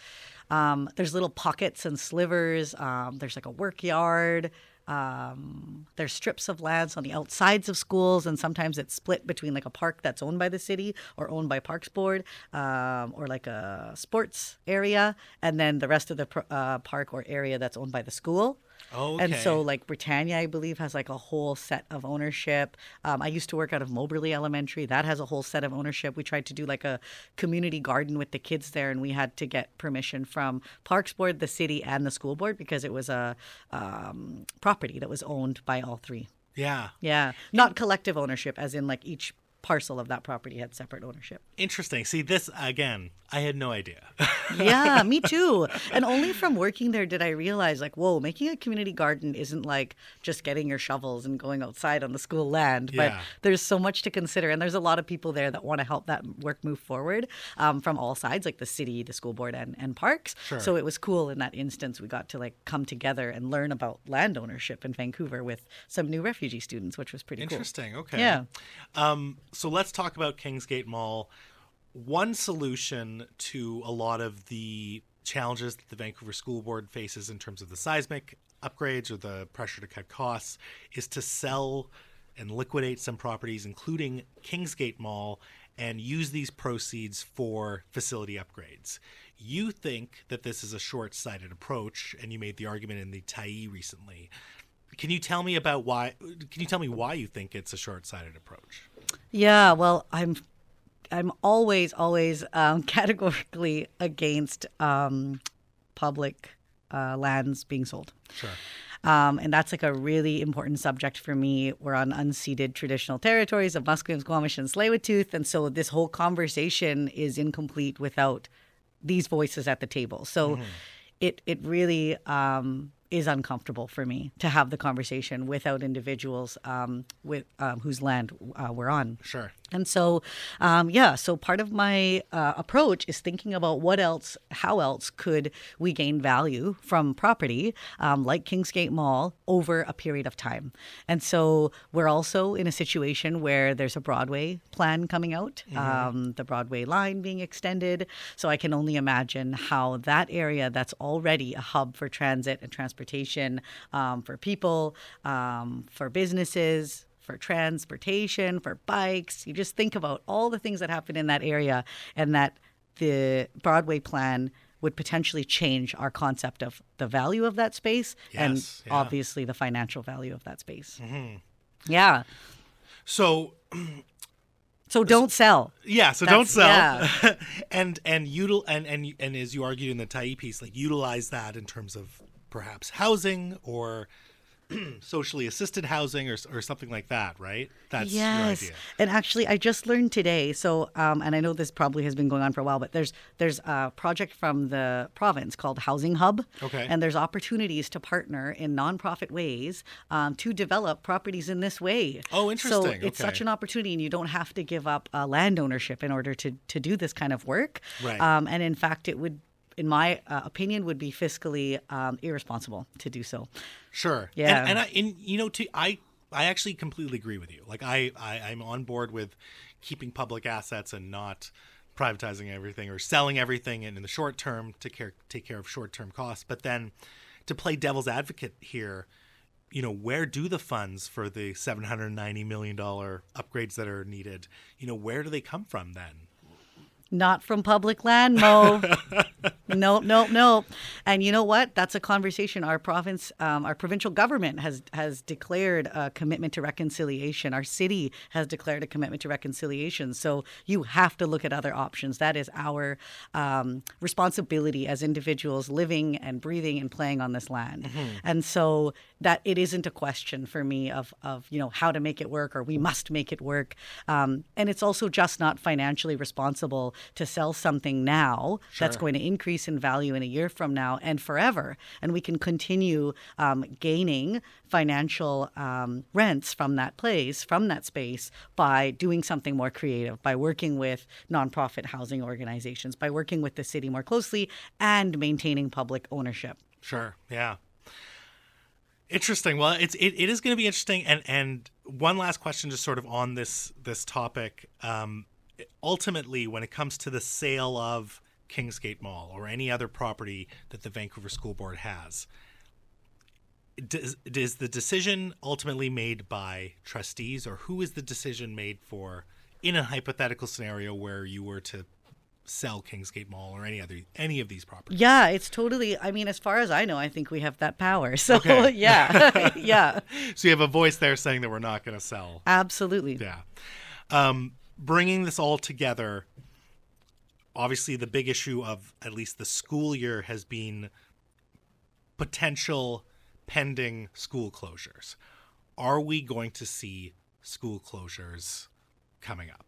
S1: um, there's little pockets and slivers. Um, there's like a work yard. um, there's strips of lands on the outsides of schools, and sometimes it's split between like a park that's owned by the city or owned by Parks Board, um, or like a sports area, and then the rest of the uh, park or area that's owned by the school.
S2: Oh,
S1: And so, like Britannia, I believe, has like a whole set of ownership. Um, I used to work out of Moberly Elementary. That has a whole set of ownership. We tried to do like a community garden with the kids there, and we had to get permission from Parks Board, the city, and the school board because it was a um, property that was owned by all three.
S2: Yeah.
S1: Yeah, not collective ownership, as in like each parcel of that property had separate ownership.
S2: Interesting. See, this again, I had no idea.
S1: yeah, me too. And only from working there did I realize, like, whoa, making a community garden isn't like just getting your shovels and going outside on the school land. But
S2: Yeah.
S1: there's so much to consider. And there's a lot of people there that want to help that work move forward um, from all sides, like the city, the school board, and, and parks.
S2: Sure.
S1: So it was cool in that instance. We got to like come together and learn about land ownership in Vancouver with some new refugee students, which was pretty cool.
S2: Interesting. Okay.
S1: Yeah.
S2: Um, so let's talk about Kingsgate Mall. One solution to a lot of the challenges that the Vancouver School Board faces in terms of the seismic upgrades or the pressure to cut costs is to sell and liquidate some properties, including Kingsgate Mall, and use these proceeds for facility upgrades. You think that this is a short sighted approach, and you made the argument in the Tyee recently. Can you tell me about why? Can you tell me why you think it's a short-sighted approach?
S1: Yeah, well, I'm I'm always always um, categorically against um, public uh, lands being sold.
S2: Sure.
S1: Um, and that's like a really important subject for me. We're on unceded traditional territories of Musqueam, Squamish, and Tsleil-Waututh, and so this whole conversation is incomplete without these voices at the table. So it it really um, is uncomfortable for me to have the conversation without individuals um, with um, whose land uh, we're on.
S2: Sure.
S1: And so, um, yeah, so part of my uh, approach is thinking about what else, how else could we gain value from property um, like Kingsgate Mall over a period of time. And so we're also in a situation where there's a Broadway plan coming out, um, the Broadway line being extended. So I can only imagine how that area that's already a hub for transit and transportation um, for people, um, for businesses, for transportation, for bikes. You just think about all the things that happen in that area and that the Broadway plan would potentially change our concept of the value of that space and
S2: yeah.
S1: obviously the financial value of that space. Mm-hmm. Yeah.
S2: So
S1: So don't sell.
S2: yeah, so don't
S1: That's-
S2: sell. and and util and and and as you argued in the Tyee piece, like utilize that in terms of perhaps housing or socially assisted housing or or something like that, right? That's
S1: yes.
S2: your idea.
S1: And actually, I just learned today. So, um, and I know this probably has been going on for a while, but there's there's a project from the province called Housing Hub.
S2: Okay.
S1: And there's opportunities to partner in nonprofit ways um, to develop properties in this way.
S2: Oh, interesting.
S1: So it's
S2: Okay.
S1: such an opportunity, and you don't have to give up uh, land ownership in order to to do this kind of work.
S2: Right.
S1: Um, and in fact, it would. In my uh, opinion, would be fiscally um, irresponsible to do so.
S2: Sure.
S1: Yeah.
S2: And, and I, and you know, to I, I actually completely agree with you. Like I, I, I'm on board with keeping public assets and not privatizing everything or selling everything and in the short term to care, take care of short term costs. But then to play devil's advocate here, you know, where do the funds for the 790 million dollar upgrades that are needed? You know, where do they come from then?
S1: Not from public land, Mo. nope, nope, nope. And you know what? That's a conversation our province, um, our provincial government has has declared a commitment to reconciliation. Our city has declared a commitment to reconciliation. So you have to look at other options. That is our um, responsibility as individuals living and breathing and playing on this land. And so that it isn't a question for me of of you know how to make it work or we must make it work. Um, and it's also just not financially responsible to sell something now that's going to increase in value in a year from now and forever. And we can continue um, gaining financial um, rents from that place, from that space, by doing something more creative, by working with nonprofit housing organizations, by working with the city more closely, and maintaining public ownership.
S2: Sure. Yeah. Interesting. Well, it's it, it is going to be interesting. And and one last question, just sort of on this this topic. Um, ultimately, when it comes to the sale of Kingsgate Mall or any other property that the Vancouver School Board has, does, is the decision ultimately made by trustees, or who is the decision made for in a hypothetical scenario where you were to sell Kingsgate Mall or any other any of these properties?
S1: Yeah, it's totally. I mean, as far as I know, I think we have that power. So
S2: Okay.
S1: yeah, yeah,
S2: So you have a voice there saying that we're not going to sell.
S1: absolutely.
S2: Yeah. Um, bringing this all together, obviously, the big issue of at least the school year has been potential pending school closures. Are we going to see school closures coming up?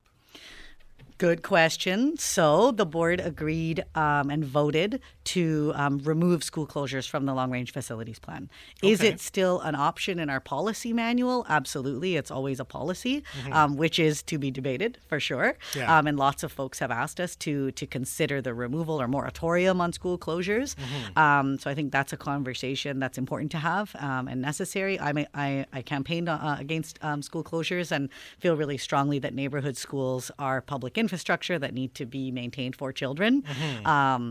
S1: Good question. So the board agreed um, and voted to um, remove school closures from the long range facilities plan. Is
S2: Okay.
S1: it still an option in our policy manual? Absolutely. It's always a policy,
S2: Mm-hmm.
S1: um, which is to be debated for sure.
S2: Yeah.
S1: Um, and lots of folks have asked us to to consider the removal or moratorium on school closures.
S2: Mm-hmm.
S1: Um, so I think that's a conversation that's important to have um, and necessary. I, may, I, I campaigned uh, against um, school closures and feel really strongly that neighborhood schools are public infrastructure that need to be maintained for children. Um,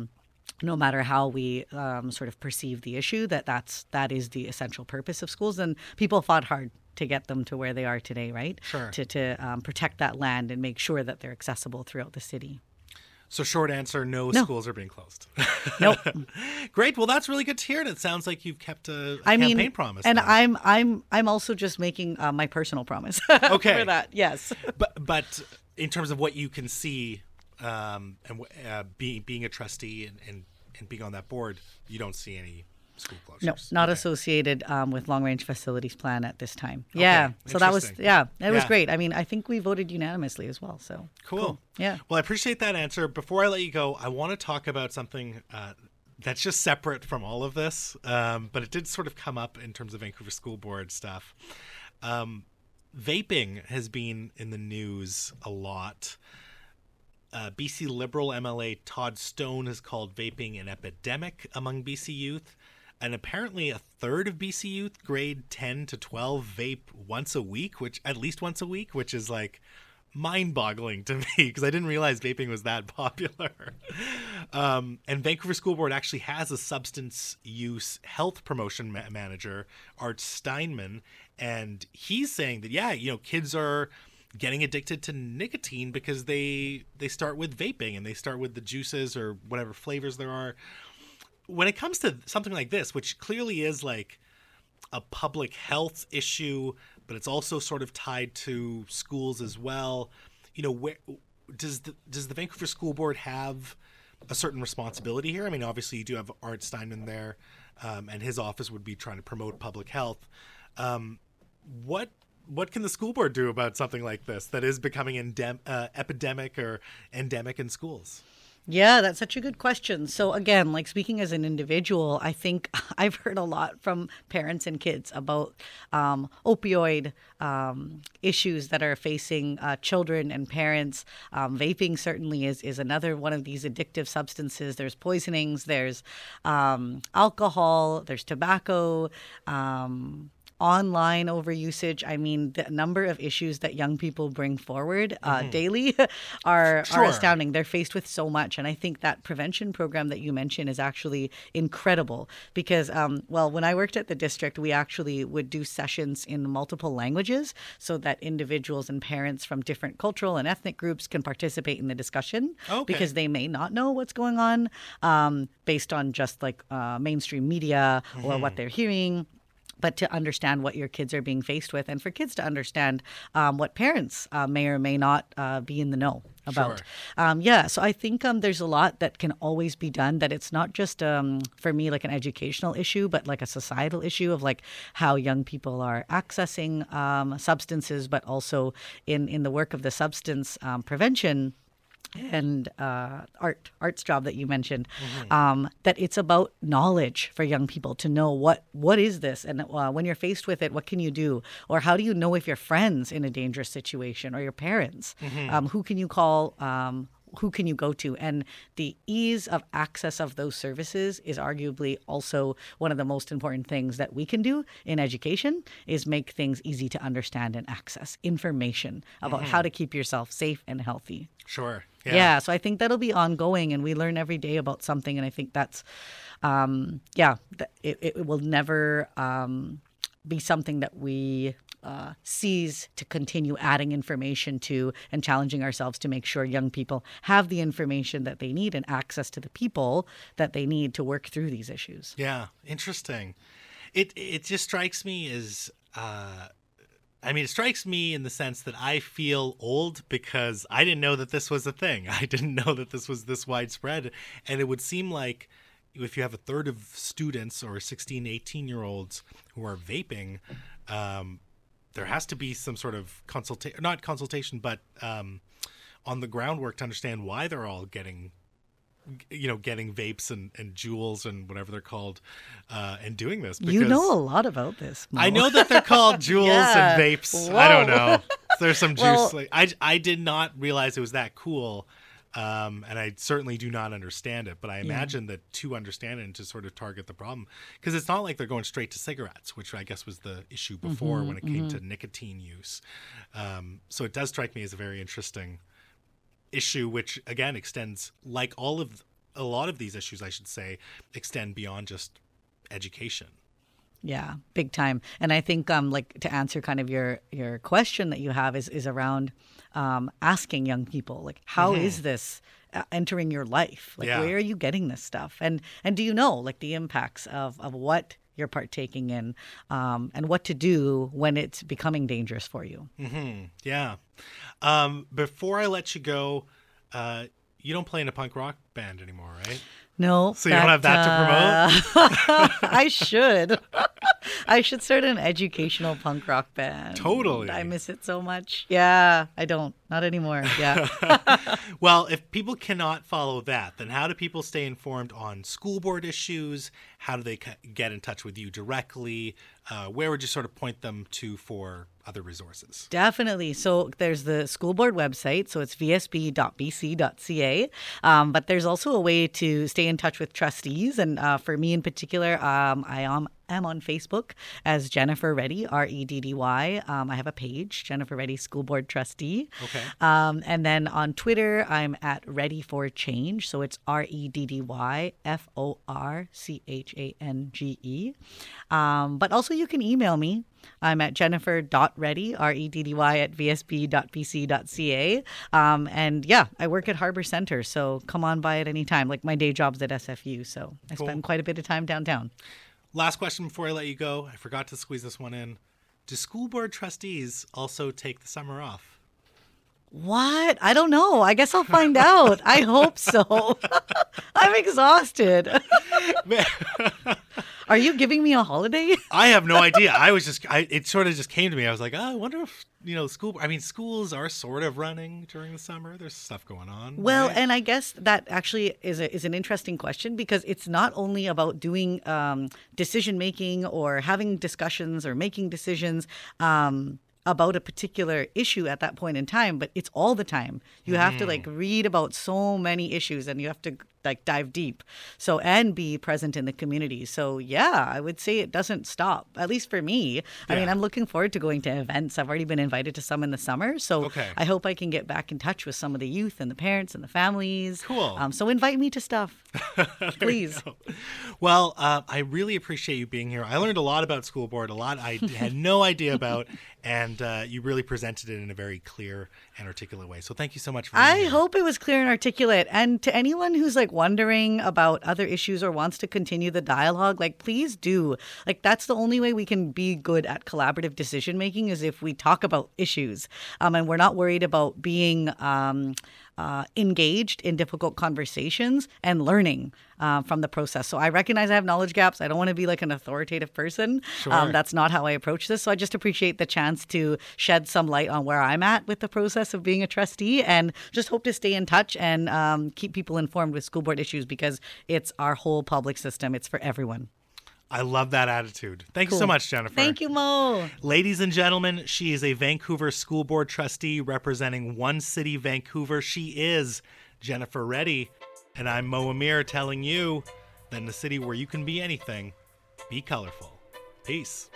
S1: no matter how we um, sort of perceive the issue, that that's that is the essential purpose of schools, and people fought hard to get them to where they are today, right?
S2: Sure.
S1: To to um, protect that land and make sure that they're accessible throughout the city.
S2: So, short answer no,
S1: No.
S2: schools are being closed.
S1: Nope.
S2: Great. Well, that's really good to hear. And it sounds like you've kept a, a
S1: I
S2: campaign
S1: mean,
S2: promise.
S1: and
S2: then.
S1: I'm I'm I'm also just making uh, my personal promise.
S2: Okay.
S1: for that, yes.
S2: but but in terms of what you can see um, and uh, being being a trustee and, and and being on that board, you don't see any school closures.
S1: No, not associated um, with long range facilities plan at this time. Yeah. So that was yeah, it was great. I mean, I think we voted unanimously as well. So
S2: Cool.
S1: Yeah.
S2: Well, I appreciate that answer. Before I let you go, I want to talk about something uh, that's just separate from all of this, um, but it did sort of come up in terms of Vancouver School Board stuff. Um, vaping has been in the news a lot. Uh, BC Liberal MLA Todd Stone has called vaping an epidemic among BC youth. And apparently, a third of BC youth, grade 10 to 12, vape once a week, which at least once a week, which is like mind boggling to me because I didn't realize vaping was that popular. um, and Vancouver School Board actually has a substance use health promotion ma- manager, Art Steinmann, and he's saying that, yeah, you know, kids are getting addicted to nicotine because they they start with vaping and they start with the juices or whatever flavors there are when it comes to something like this which clearly is like a public health issue but it's also sort of tied to schools as well you know where does the does the Vancouver school board have a certain responsibility here i mean obviously you do have art steinmann there um, and his office would be trying to promote public health um, what what can the school board do about something like this that is becoming endem- uh, epidemic or endemic in schools?
S1: Yeah, that's such a good question. So again, like speaking as an individual, I think I've heard a lot from parents and kids about um, opioid um, issues that are facing uh, children and parents. Um, vaping certainly is is another one of these addictive substances. There's poisonings. There's um, alcohol. There's tobacco. Um, online over usage. i mean the number of issues that young people bring forward uh, daily are are astounding they're faced with so much and i think that prevention program that you mentioned is actually incredible because um, well when i worked at the district we actually would do sessions in multiple languages so that individuals and parents from different cultural and ethnic groups can participate in the discussion
S2: Okay.
S1: because they may not know what's going on um, based on just like uh, mainstream media or what they're hearing but to understand what your kids are being faced with, and for kids to understand um, what parents uh, may or may not uh, be in the know about.
S2: Sure.
S1: Um, yeah, so I think um, there's a lot that can always be done. That it's not just um, for me like an educational issue, but like a societal issue of like how young people are accessing um, substances, but also in in the work of the substance um, prevention and uh, art art's job that you mentioned. Um, that it's about knowledge for young people to know what what is this? And uh, when you're faced with it what can you do? Or how do you know if your friends in a dangerous situation or your parents? Um, who can you call? Um, who can you go to? And the ease of access of those services is arguably also one of the most important things that we can do in education is make things easy to understand and access information about how to keep yourself safe and healthy.
S2: Sure. Yeah.
S1: Yeah. So I think that'll be ongoing, and we learn every day about something, and I think that's, um, yeah, it, it will never um, be something that we. Uh, cease to continue adding information to and challenging ourselves to make sure young people have the information that they need and access to the people that they need to work through these issues.
S2: Yeah, interesting. It it just strikes me as uh I mean, it strikes me in the sense that I feel old because I didn't know that this was a thing. I didn't know that this was this widespread. And it would seem like if you have a third of students or 16, 18 year olds who are vaping, um, there has to be some sort of consultation, not consultation, but um, on the groundwork to understand why they're all getting you know getting vapes and, and Juuls and whatever they're called uh, and doing this
S1: you know a lot about this. Mo.
S2: I know that they're called Juuls
S1: Yeah.
S2: and vapes. I don't know. There's some juice.
S1: Well-
S2: like, I I did not realize it was that cool, um, and I certainly do not understand it. But I imagine that to understand it and to sort of target the problem, because it's not like they're going straight to cigarettes, which I guess was the issue before
S1: Mm-hmm,
S2: when it came to nicotine use. Um, so it does strike me as a very interesting issue, which again extends, like all of a lot of these issues, I should say, extend beyond just education.
S1: Yeah, big time. And I think um like to answer kind of your your question that you have is is around um asking young people like how is this uh, entering your life? Like
S2: Yeah.
S1: where are you getting this stuff? And and do you know like the impacts of of what you're partaking in um and what to do when it's becoming dangerous for you?
S2: Yeah. Um, before I let you go, uh, you don't play in a punk rock band anymore, right?
S1: No.
S2: So you don't have that to
S1: promote? I should. I should start an educational punk rock band.
S2: Totally.
S1: I miss it so much. Yeah, I don't. Not anymore. Yeah.
S2: Well, if people cannot follow that, then how do people stay informed on school board issues? How do they get in touch with you directly? Uh, where would you sort of point them to for other resources?
S1: Definitely. So there's the school board website. So it's vsb.bc.ca. Um, but there's also a way to stay in touch with trustees. And uh, for me in particular, um, I am. am on Facebook as Jennifer Reddy, R E D D Y. Um, I have a page, Jennifer Reddy School Board Trustee.
S2: Okay.
S1: Um, and then on Twitter, I'm at Reddy for Change. So it's R E D D Y F O R C H A N G E. Um, but also, you can email me. I'm at jennifer.reddy, R E D D Y, at vsb.bc.ca. Um, and yeah, I work at Harbor Center. So come on by at any time. Like my day job's at SFU. So I
S2: Cool.
S1: spend quite a bit of time downtown.
S2: Last question before I let you go. I forgot to squeeze this one in. Do school board trustees also take the summer off?
S1: What? I don't know. I guess I'll find out. I hope so. I'm exhausted. Are you giving me a holiday?
S2: I have no idea. I was just, I, it sort of just came to me. I was like, oh, I wonder if, you know, school, I mean, schools are sort of running during the summer. There's stuff going on.
S1: Well,
S2: right?
S1: and I guess that actually is a, is an interesting question because it's not only about doing um, decision making or having discussions or making decisions. Um, about a particular issue at that point in time but it's all the time you have to like read about so many issues and you have to like dive deep. So and be present in the community. So yeah i would say it doesn't stop at least for me. I mean i'm looking forward to going to events. I've already been invited to some in the summer. So
S2: Okay.
S1: i hope i can get back in touch with some of the youth and the parents and the families.
S2: Cool.
S1: um, so invite me to stuff. Please.
S2: Well, uh, I really appreciate you being here. I learned a lot about school board, a lot I had no idea about, and uh, you really presented it in a very clear and articulate way. So thank you so much for
S1: I
S2: here.
S1: hope it was clear and articulate. And to anyone who's like wondering about other issues or wants to continue the dialogue, like please do. Like that's the only way we can be good at collaborative decision making is if we talk about issues, um, and we're not worried about being. Um, uh, engaged in difficult conversations and learning uh, from the process. So I recognize I have knowledge gaps. I don't want to be like an authoritative person.
S2: Sure.
S1: Um, that's not how I approach this. So I just appreciate the chance to shed some light on where I'm at with the process of being a trustee and just hope to stay in touch and um, keep people informed with school board issues because it's our whole public system. It's for everyone.
S2: I love that attitude. Thank you so much, Jennifer.
S1: Thank you, Mo.
S2: Ladies and gentlemen, she is a Vancouver School Board trustee representing One City, Vancouver. She is Jennifer Reddy. And I'm Mo Amir telling you that in a city where you can be anything, be colorful. Peace.